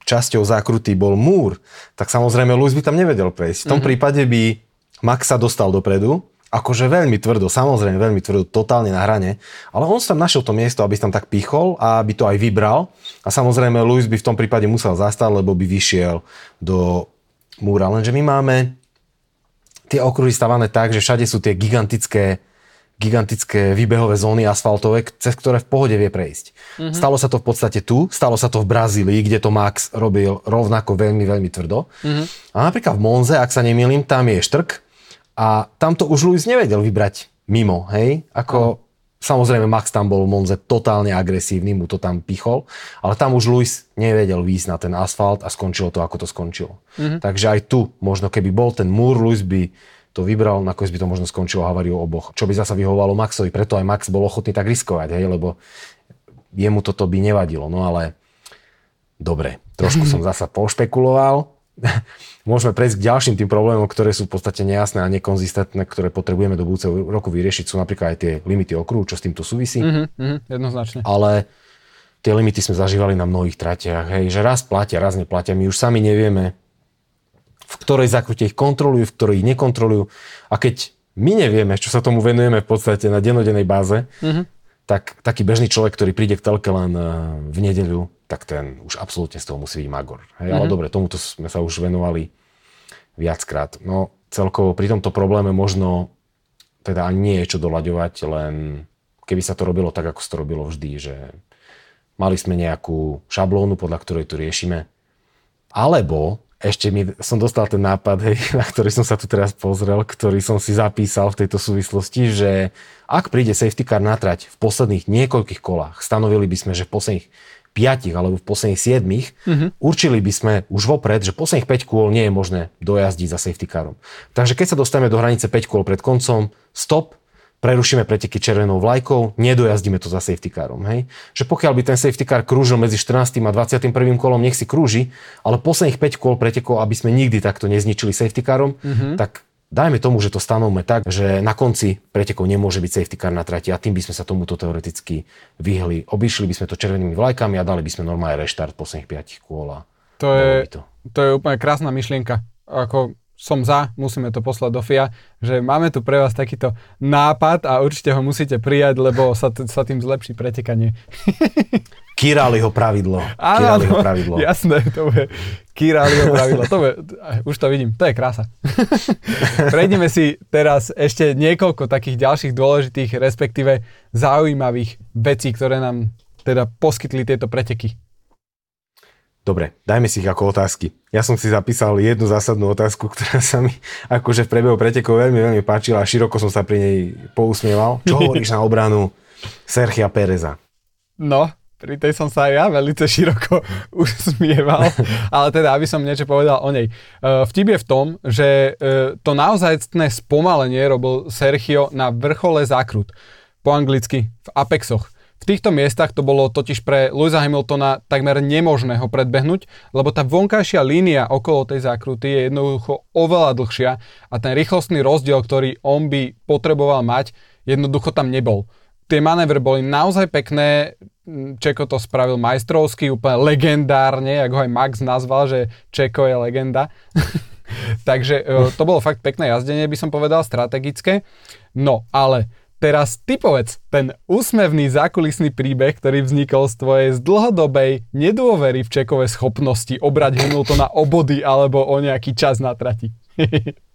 časťou zákruty bol múr, tak samozrejme Lewis by tam nevedel prejsť. V tom uh-huh. prípade by Max sa dostal dopredu, akože veľmi tvrdo, samozrejme veľmi tvrdo, totálne na hrane, ale on sa tam našiel to miesto, aby tam tak pichol a aby to aj vybral a samozrejme Lewis by v tom prípade musel zastať, lebo by vyšiel do múra, lenže my máme tie okruhy stavané tak, že všade sú tie gigantické gigantické výbehové zóny asfaltové, cez ktoré v pohode vie prejsť. Mm-hmm. Stalo sa to v podstate tu, stalo sa to v Brazílii, kde to Max robil rovnako veľmi, veľmi tvrdo. Mm-hmm. A napríklad v Monze, ak sa nemýlim, tam je štrk a tam to už Luis nevedel vybrať mimo, hej? Ako, mm. samozrejme Max tam bol v Monze totálne agresívny, mu to tam pichol, ale tam už Luis nevedel výjsť na ten asfalt a skončilo to, ako to skončilo. Mm-hmm. Takže aj tu, možno keby bol ten múr, Luis by to vybral, nakoniec by to možno skončilo havariou oboch. Čo by zasa vyhovovalo Maxovi, preto aj Max bol ochotný tak riskovať, hej, lebo jemu toto by nevadilo. No ale dobre, trošku (laughs) som zasa pošpekuloval. (laughs) Môžeme prejsť k ďalším tým problémom, ktoré sú v podstate nejasné a nekonzistentné, ktoré potrebujeme do budúceho roku vyriešiť. Sú napríklad aj tie limity okruhu, čo s týmto súvisí. Mm-hmm, jednoznačne. Ale tie limity sme zažívali na mnohých tratiach. Hej, že raz platia, raz neplatia. My už sami nevieme, v ktorej zakrute ich kontrolujú, v ktorej ich nekontrolujú. A keď my nevieme, čo sa tomu venujeme v podstate na dennodennej báze, mm-hmm. tak taký bežný človek, ktorý príde k telke len eh, v nedeľu, tak ten už absolútne z toho musí byť magor. Hej, mm-hmm. Ale mhm. dobre, tomuto sme sa už venovali viackrát. No celkovo pri tomto probléme možno teda ani nie je čo doľaďovať, len keby sa to robilo tak, ako sa to robilo vždy, že mali sme nejakú šablónu, podľa ktorej to riešime, alebo ešte mi, som dostal ten nápad, hej, (laughs) na ktorý som sa tu teraz pozrel, ktorý som si zapísal v tejto súvislosti, že ak príde safety car na trať v posledných niekoľkých kolách, stanovili by sme, že v posledných 5 alebo v posledných 7, mm-hmm. určili by sme už vopred, že posledných 5 kôl nie je možné dojazdiť za safety carom. Takže keď sa dostaneme do hranice 5 kôl pred koncom, stop, prerušíme preteky červenou vlajkou, nedojazdíme to za safety carom. Hej? Že pokiaľ by ten safety car krúžil medzi 14. a 21. kolom, nech si krúži, ale posledných 5 kôl pretekov, aby sme nikdy takto nezničili safety carom, mm-hmm. tak dajme tomu, že to stanovme tak, že na konci pretekov nemôže byť safety car na trati a tým by sme sa tomuto teoreticky vyhli. Obišli by sme to červenými vlajkami a dali by sme normálne reštart posledných 5 kôl. To je, to. to je úplne krásna myšlienka. Ako som za, musíme to poslať do FIA, že máme tu pre vás takýto nápad a určite ho musíte prijať, lebo sa, t- sa tým zlepší pretekanie. (laughs) Kiraliho pravidlo. Áno, Kiraliho pravidlo. jasné, to bude Kiraliho pravidlo. To bude, už to vidím, to je krása. (laughs) Prejdeme si teraz ešte niekoľko takých ďalších dôležitých, respektíve zaujímavých vecí, ktoré nám teda poskytli tieto preteky. Dobre, dajme si ich ako otázky. Ja som si zapísal jednu zásadnú otázku, ktorá sa mi akože v prebehu pretekov veľmi, veľmi páčila a široko som sa pri nej pousmieval. Čo (laughs) hovoríš na obranu Sergia Pereza? No, pri tej som sa aj ja veľmi široko (laughs) usmieval, (laughs) ale teda, aby som niečo povedal o nej. E, vtip je v tom, že e, to naozajstné spomalenie robil Sergio na vrchole zákrut. Po anglicky v apexoch. V týchto miestach to bolo totiž pre Louisa Hamiltona takmer nemožné ho predbehnúť, lebo tá vonkajšia línia okolo tej zákruty je jednoducho oveľa dlhšia a ten rýchlostný rozdiel, ktorý on by potreboval mať, jednoducho tam nebol. Tie manévry boli naozaj pekné, Čeko to spravil majstrovsky, úplne legendárne, ako ho aj Max nazval, že Čeko je legenda. (laughs) Takže e, to bolo fakt pekné jazdenie, by som povedal, strategické. No, ale Teraz ty povedz, ten úsmevný zákulisný príbeh, ktorý vznikol z tvojej z dlhodobej nedôvery v čekové schopnosti obrať Hamiltona o body alebo o nejaký čas na trati. (laughs)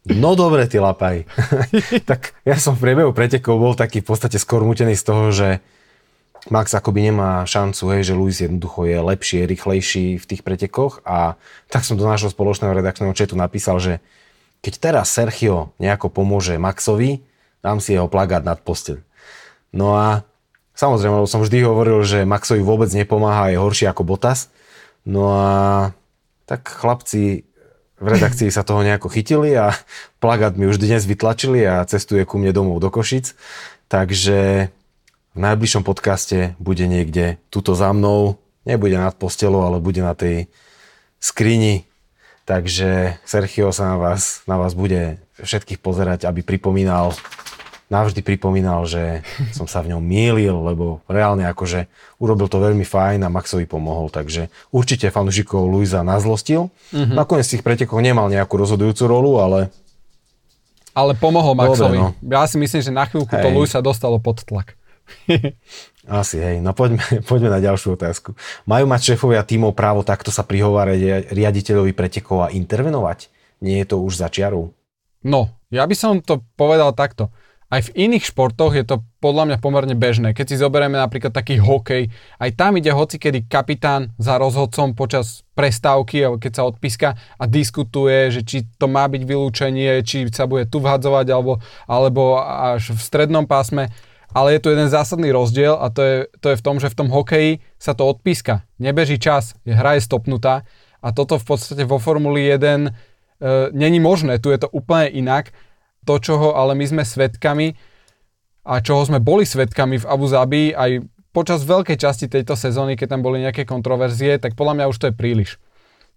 No dobre, ty lapaj. (laughs) tak ja som v priebehu pretekov bol taký v podstate skôr mutený z toho, že Max akoby nemá šancu, hej, že Luis jednoducho je lepší, rýchlejší v tých pretekoch a tak som do nášho spoločného redakčného četu napísal, že keď teraz Sergio nejako pomôže Maxovi, dám si jeho plagát nad posteľ. No a samozrejme, som vždy hovoril, že Maxovi vôbec nepomáha, je horší ako Botas. No a tak chlapci v redakcii sa toho nejako chytili a plagát mi už dnes vytlačili a cestuje ku mne domov do Košic. Takže v najbližšom podcaste bude niekde tuto za mnou, nebude nad postelou, ale bude na tej skrini. Takže Sergio sa na vás, na vás bude všetkých pozerať, aby pripomínal navždy pripomínal, že (laughs) som sa v ňom mýlil, lebo reálne akože urobil to veľmi fajn a Maxovi pomohol, takže určite fanúšikov Luisa nazlostil. Mm-hmm. Nakoniec z tých pretekov nemal nejakú rozhodujúcu rolu, ale... Ale pomohol Maxovi. Dobre, no. Ja si myslím, že na chvíľku hej. to Luisa dostalo pod tlak. (laughs) Asi, hej. No poďme, (laughs) poďme na ďalšiu otázku. Majú mať šéfovia tímov právo takto sa prihovárať riaditeľovi pretekov a intervenovať? Nie je to už za čiarou? No, ja by som to povedal takto aj v iných športoch je to podľa mňa pomerne bežné. Keď si zoberieme napríklad taký hokej, aj tam ide hocikedy kapitán za rozhodcom počas prestávky, keď sa odpíska a diskutuje, že či to má byť vylúčenie, či sa bude tu vhadzovať, alebo, alebo až v strednom pásme. Ale je tu jeden zásadný rozdiel a to je, to je v tom, že v tom hokeji sa to odpíska. Nebeží čas, hra je stopnutá a toto v podstate vo Formuli 1 e, není možné, tu je to úplne inak to, čoho ale my sme svetkami a čoho sme boli svetkami v Abu Zabi aj počas veľkej časti tejto sezóny, keď tam boli nejaké kontroverzie, tak podľa mňa už to je príliš.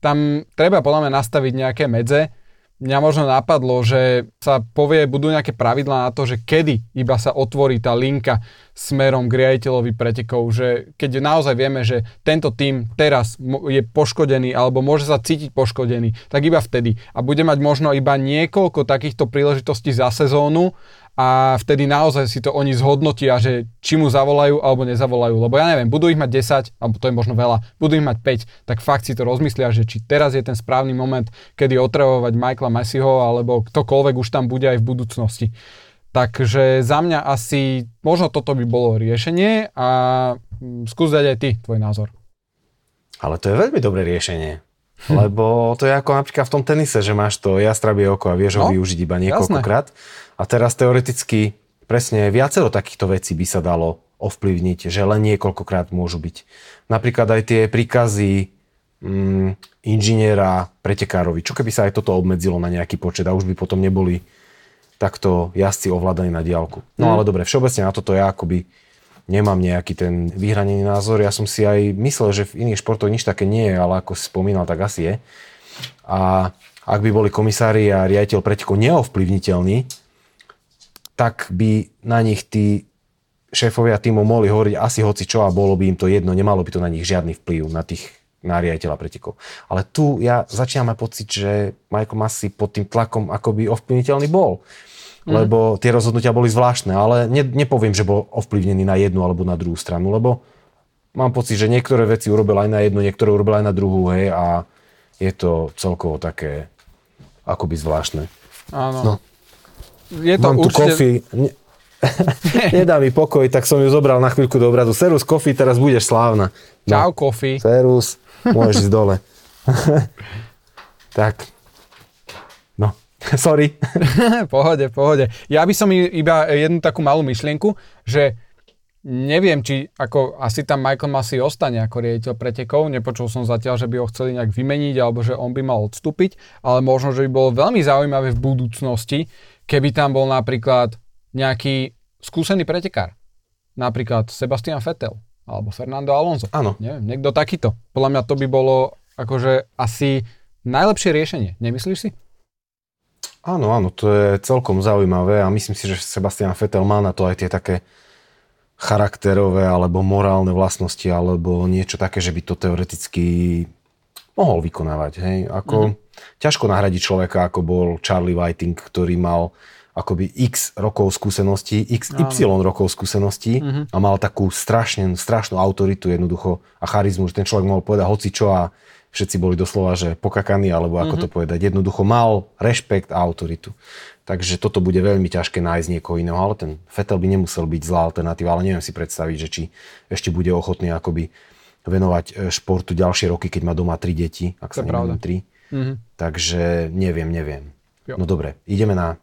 Tam treba podľa mňa nastaviť nejaké medze, mňa možno napadlo, že sa povie, budú nejaké pravidlá na to, že kedy iba sa otvorí tá linka smerom k riaditeľovi pretekov, že keď naozaj vieme, že tento tým teraz je poškodený alebo môže sa cítiť poškodený, tak iba vtedy. A bude mať možno iba niekoľko takýchto príležitostí za sezónu, a vtedy naozaj si to oni zhodnotia, že či mu zavolajú alebo nezavolajú. Lebo ja neviem, budú ich mať 10, alebo to je možno veľa, budú ich mať 5, tak fakt si to rozmyslia, že či teraz je ten správny moment, kedy otravovať Michaela Messiho alebo ktokoľvek už tam bude aj v budúcnosti. Takže za mňa asi možno toto by bolo riešenie a mm, skús dať aj ty tvoj názor. Ale to je veľmi dobré riešenie. (laughs) Lebo to je ako napríklad v tom tenise, že máš to jastrabie oko a vieš no, ho využiť iba niekoľkokrát. A teraz teoreticky presne viacero takýchto vecí by sa dalo ovplyvniť, že len niekoľkokrát môžu byť. Napríklad aj tie príkazy mm, inžiniera pretekárovi. Čo keby sa aj toto obmedzilo na nejaký počet a už by potom neboli takto jazdci ovládaní na diálku. No mm. ale dobre, všeobecne na toto ja akoby nemám nejaký ten vyhranený názor. Ja som si aj myslel, že v iných športoch nič také nie je, ale ako si spomínal, tak asi je. A ak by boli komisári a riaditeľ pretekov neovplyvniteľní, tak by na nich tí šéfovia týmu mohli hovoriť asi hoci čo a bolo by im to jedno, nemalo by to na nich žiadny vplyv, na tých na riaditeľa pretekov. Ale tu ja začínam mať pocit, že Michael Massey pod tým tlakom akoby ovplyvniteľný bol. Mm. Lebo tie rozhodnutia boli zvláštne, ale ne, nepoviem, že bol ovplyvnený na jednu alebo na druhú stranu, lebo mám pocit, že niektoré veci urobil aj na jednu, niektoré urobil aj na druhú, hej, a je to celkovo také akoby zvláštne. Áno. No. Je to Mám určite... tu kofi. (laughs) Nedá mi pokoj, tak som ju zobral na chvíľku do obradu. Serus, kofi, teraz budeš slávna. No. Čau, kofi. Serus, môžeš ísť dole. (laughs) tak. (laughs) Sorry. (laughs) pohode, pohode. Ja by som iba jednu takú malú myšlienku, že neviem, či ako asi tam Michael Massey ostane ako riaditeľ pretekov. Nepočul som zatiaľ, že by ho chceli nejak vymeniť alebo že on by mal odstúpiť, ale možno, že by bolo veľmi zaujímavé v budúcnosti, keby tam bol napríklad nejaký skúsený pretekár. Napríklad Sebastian Vettel alebo Fernando Alonso. Áno. Neviem, niekto takýto. Podľa mňa to by bolo akože asi najlepšie riešenie. Nemyslíš si? Áno, áno, to je celkom zaujímavé a myslím si, že Sebastian Vettel má na to aj tie také charakterové alebo morálne vlastnosti alebo niečo také, že by to teoreticky mohol vykonávať. Hej? Ako, mm-hmm. Ťažko nahradiť človeka, ako bol Charlie Whiting, ktorý mal akoby x rokov skúseností, x, y rokov skúseností mm-hmm. a mal takú strašne, strašnú autoritu jednoducho a charizmu, že ten človek mohol povedať hoci čo a všetci boli doslova, že pokakaní, alebo ako mm-hmm. to povedať. Jednoducho mal rešpekt a autoritu. Takže toto bude veľmi ťažké nájsť niekoho iného, ale ten Fetel by nemusel byť zlá alternatíva, ale neviem si predstaviť, že či ešte bude ochotný akoby venovať e, športu ďalšie roky, keď má doma tri deti, ak sa nemýlim tri. Mm-hmm. Takže neviem, neviem. Jo. No dobre, ideme na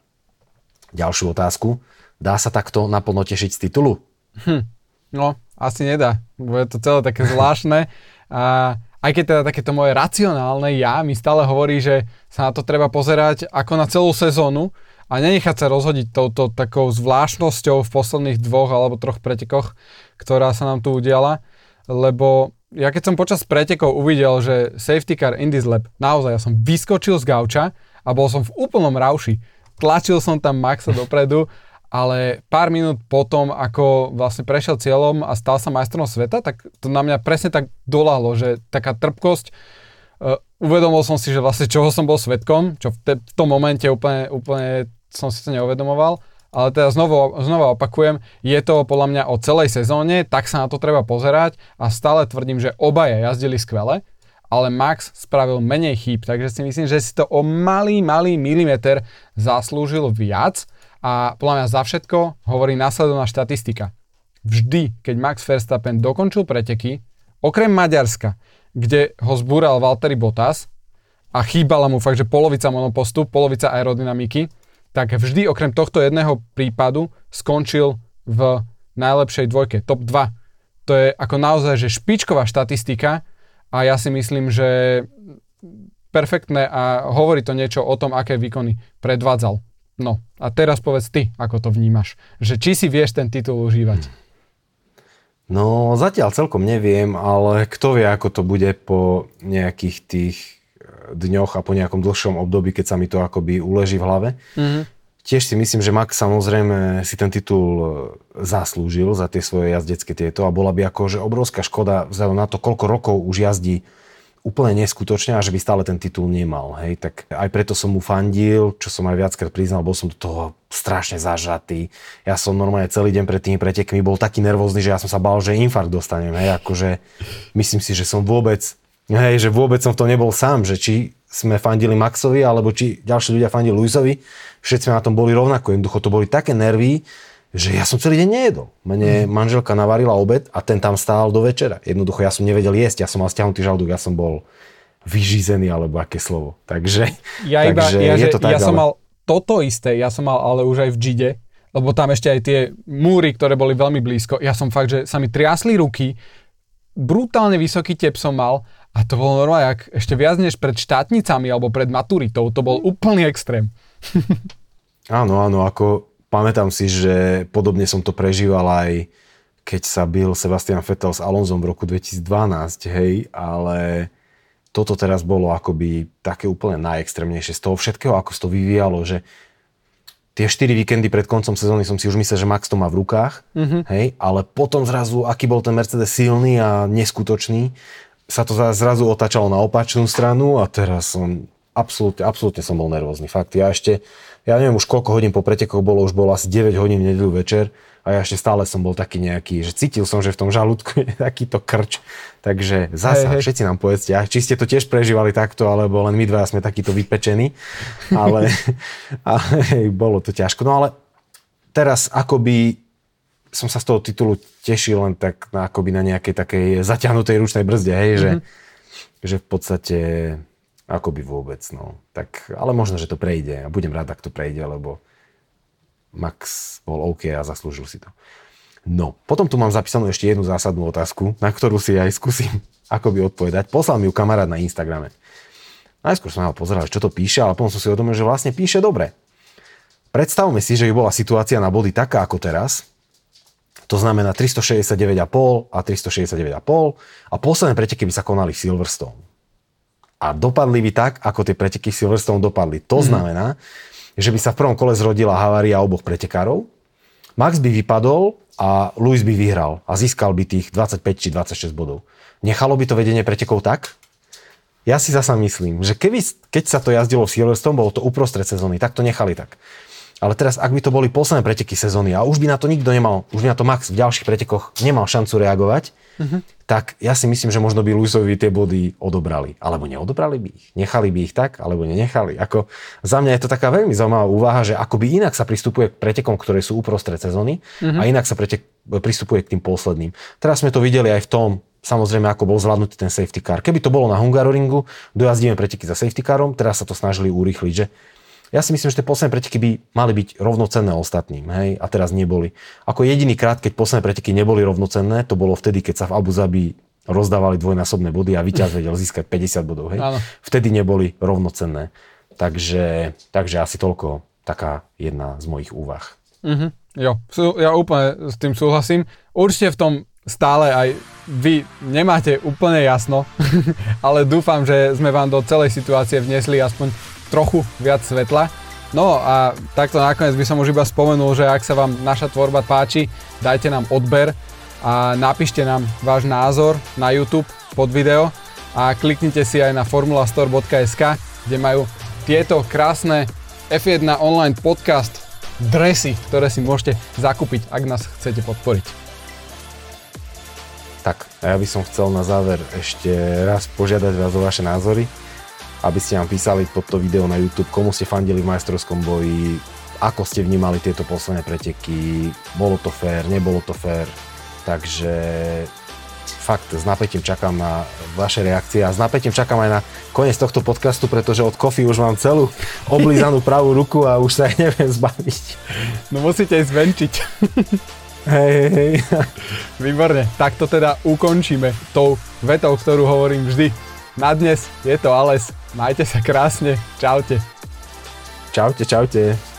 ďalšiu otázku. Dá sa takto naplno tešiť z titulu? Hm. No, asi nedá. Bude to celé také zvláštne. A aj keď teda takéto moje racionálne ja mi stále hovorí, že sa na to treba pozerať ako na celú sezónu a nenechať sa rozhodiť touto takou zvláštnosťou v posledných dvoch alebo troch pretekoch, ktorá sa nám tu udiala, lebo ja keď som počas pretekov uvidel, že safety car Indies Lab, naozaj ja som vyskočil z gauča a bol som v úplnom rauši. Tlačil som tam Maxa dopredu ale pár minút potom, ako vlastne prešiel cieľom a stal sa majstrom sveta, tak to na mňa presne tak dolahlo, že taká trpkosť, uh, uvedomil som si, že vlastne čoho som bol svetkom, čo v, te, v tom momente úplne, úplne som si to neuvedomoval, ale teda znovu, znova opakujem, je to podľa mňa o celej sezóne, tak sa na to treba pozerať a stále tvrdím, že obaja jazdili skvele, ale Max spravil menej chýb, takže si myslím, že si to o malý, malý milimeter zaslúžil viac, a podľa mňa za všetko hovorí následovná štatistika. Vždy, keď Max Verstappen dokončil preteky, okrem Maďarska, kde ho zbúral Valtteri Bottas a chýbala mu fakt, že polovica monopostu, polovica aerodynamiky, tak vždy okrem tohto jedného prípadu skončil v najlepšej dvojke, top 2. To je ako naozaj, že špičková štatistika a ja si myslím, že perfektné a hovorí to niečo o tom, aké výkony predvádzal. No a teraz povedz ty, ako to vnímaš. Že či si vieš ten titul užívať. No zatiaľ celkom neviem, ale kto vie, ako to bude po nejakých tých eh, dňoch a po nejakom dlhšom období, keď sa mi to akoby uleží v hlave. Mm-hmm. Tiež si myslím, že Max samozrejme si ten titul eh, zaslúžil za tie svoje jazdecké tieto a bola by akože obrovská škoda vzhľadom na to, koľko rokov už jazdí úplne neskutočne a že by stále ten titul nemal. Hej. Tak aj preto som mu fandil, čo som aj viackrát priznal, bol som do toho strašne zažatý. Ja som normálne celý deň pred tými pretekmi bol taký nervózny, že ja som sa bál, že infarkt dostanem. Hej. Akože, myslím si, že som vôbec, hej, že vôbec som v tom nebol sám, že či sme fandili Maxovi, alebo či ďalší ľudia fandili Luisovi, všetci sme na tom boli rovnako. Jednoducho to boli také nervy, že ja som celý deň nejedol. Mne mm. manželka navarila obed a ten tam stál do večera. Jednoducho ja som nevedel jesť, ja som mal stiahnutý žalúdok, ja som bol vyžízený, alebo aké slovo. Takže, ja iba, takže ja, je to tak, ja ale... som mal toto isté, ja som mal ale už aj v Gide, lebo tam ešte aj tie múry, ktoré boli veľmi blízko. Ja som fakt, že sa mi triasli ruky, brutálne vysoký tep som mal a to bolo normálne, jak ešte viac než pred štátnicami alebo pred maturitou. To bol úplný extrém. (laughs) áno, áno, ako pamätám si, že podobne som to prežíval aj keď sa bil Sebastian Vettel s Alonzom v roku 2012, hej, ale toto teraz bolo akoby také úplne najextrémnejšie z toho všetkého, ako sa to vyvíjalo, že tie 4 víkendy pred koncom sezóny som si už myslel, že Max to má v rukách, mm-hmm. hej, ale potom zrazu, aký bol ten Mercedes silný a neskutočný, sa to zrazu otačalo na opačnú stranu a teraz som absolútne, absolútne som bol nervózny. Fakt, ja ešte, ja neviem už koľko hodín po pretekoch bolo, už bolo asi 9 hodín v nedelu večer a ja ešte stále som bol taký nejaký, že cítil som, že v tom žalúdku (laughs) je takýto krč. Takže zasa, hey. všetci nám povedzte, či ste to tiež prežívali takto, alebo len my dva sme takýto vypečení. Ale, (laughs) ale hej, bolo to ťažko. No ale teraz akoby som sa z toho titulu tešil len tak na, akoby na nejakej takej zaťahnutej ručnej brzde, hej, mm-hmm. že, mhm. že v podstate Akoby vôbec, no. Tak, ale možno, že to prejde a budem rád, ak to prejde, lebo Max bol OK a zaslúžil si to. No, potom tu mám zapísanú ešte jednu zásadnú otázku, na ktorú si aj skúsim (laughs) akoby odpovedať. Poslal mi ju kamarát na Instagrame. Najskôr som ho pozeral, čo to píše, ale potom som si uvedomil, že vlastne píše dobre. Predstavme si, že by bola situácia na body taká ako teraz, to znamená 369,5 a 369,5 a posledné preteky by sa konali v Silverstone a dopadli by tak, ako tie preteky Silverstone dopadli. To mm. znamená, že by sa v prvom kole zrodila havária oboch pretekárov, Max by vypadol a Lewis by vyhral a získal by tých 25 či 26 bodov. Nechalo by to vedenie pretekov tak? Ja si zasa myslím, že keby, keď sa to jazdilo v Silverstone, bolo to uprostred sezóny, tak to nechali tak. Ale teraz, ak by to boli posledné preteky sezóny a už by na to nikto nemal, už by na to Max v ďalších pretekoch nemal šancu reagovať, uh-huh. tak ja si myslím, že možno by Luisovi tie body odobrali. Alebo neodobrali by ich. Nechali by ich tak, alebo nenechali. Ako, za mňa je to taká veľmi zaujímavá úvaha, že akoby inak sa pristupuje k pretekom, ktoré sú uprostred sezóny uh-huh. a inak sa pretek, pristupuje k tým posledným. Teraz sme to videli aj v tom, samozrejme, ako bol zvládnutý ten safety car. Keby to bolo na Hungaroringu, dojazdíme preteky za safety carom, teraz sa to snažili urýchliť, že ja si myslím, že tie posledné preteky by mali byť rovnocenné ostatným, hej, a teraz neboli. Ako jediný krát, keď posledné preteky neboli rovnocenné, to bolo vtedy, keď sa v Abu Zabi rozdávali dvojnásobné body a víťaz vedel získať 50 bodov. Hej? Áno. Vtedy neboli rovnocenné. Takže, takže asi toľko taká jedna z mojich úvah. Mhm. Jo, ja úplne s tým súhlasím. Určite v tom stále aj vy nemáte úplne jasno, (laughs) ale dúfam, že sme vám do celej situácie vniesli aspoň trochu viac svetla. No a takto nakoniec by som už iba spomenul, že ak sa vám naša tvorba páči, dajte nám odber a napíšte nám váš názor na YouTube pod video a kliknite si aj na formulastore.sk, kde majú tieto krásne F1 online podcast dresy, ktoré si môžete zakúpiť, ak nás chcete podporiť. Tak, a ja by som chcel na záver ešte raz požiadať vás o vaše názory, aby ste nám písali pod to video na YouTube, komu ste fandili v majstrovskom boji, ako ste vnímali tieto posledné preteky, bolo to fér, nebolo to fér, takže fakt s napätím čakám na vaše reakcie a s napätím čakám aj na koniec tohto podcastu, pretože od Kofi už mám celú oblízanú (laughs) pravú ruku a už sa aj neviem zbaviť. No musíte ísť venčiť. Hej, hej, hej. Výborne, tak to teda ukončíme tou vetou, ktorú hovorím vždy. Na dnes je to Ales, majte sa krásne, čaute. Čaute, čaute.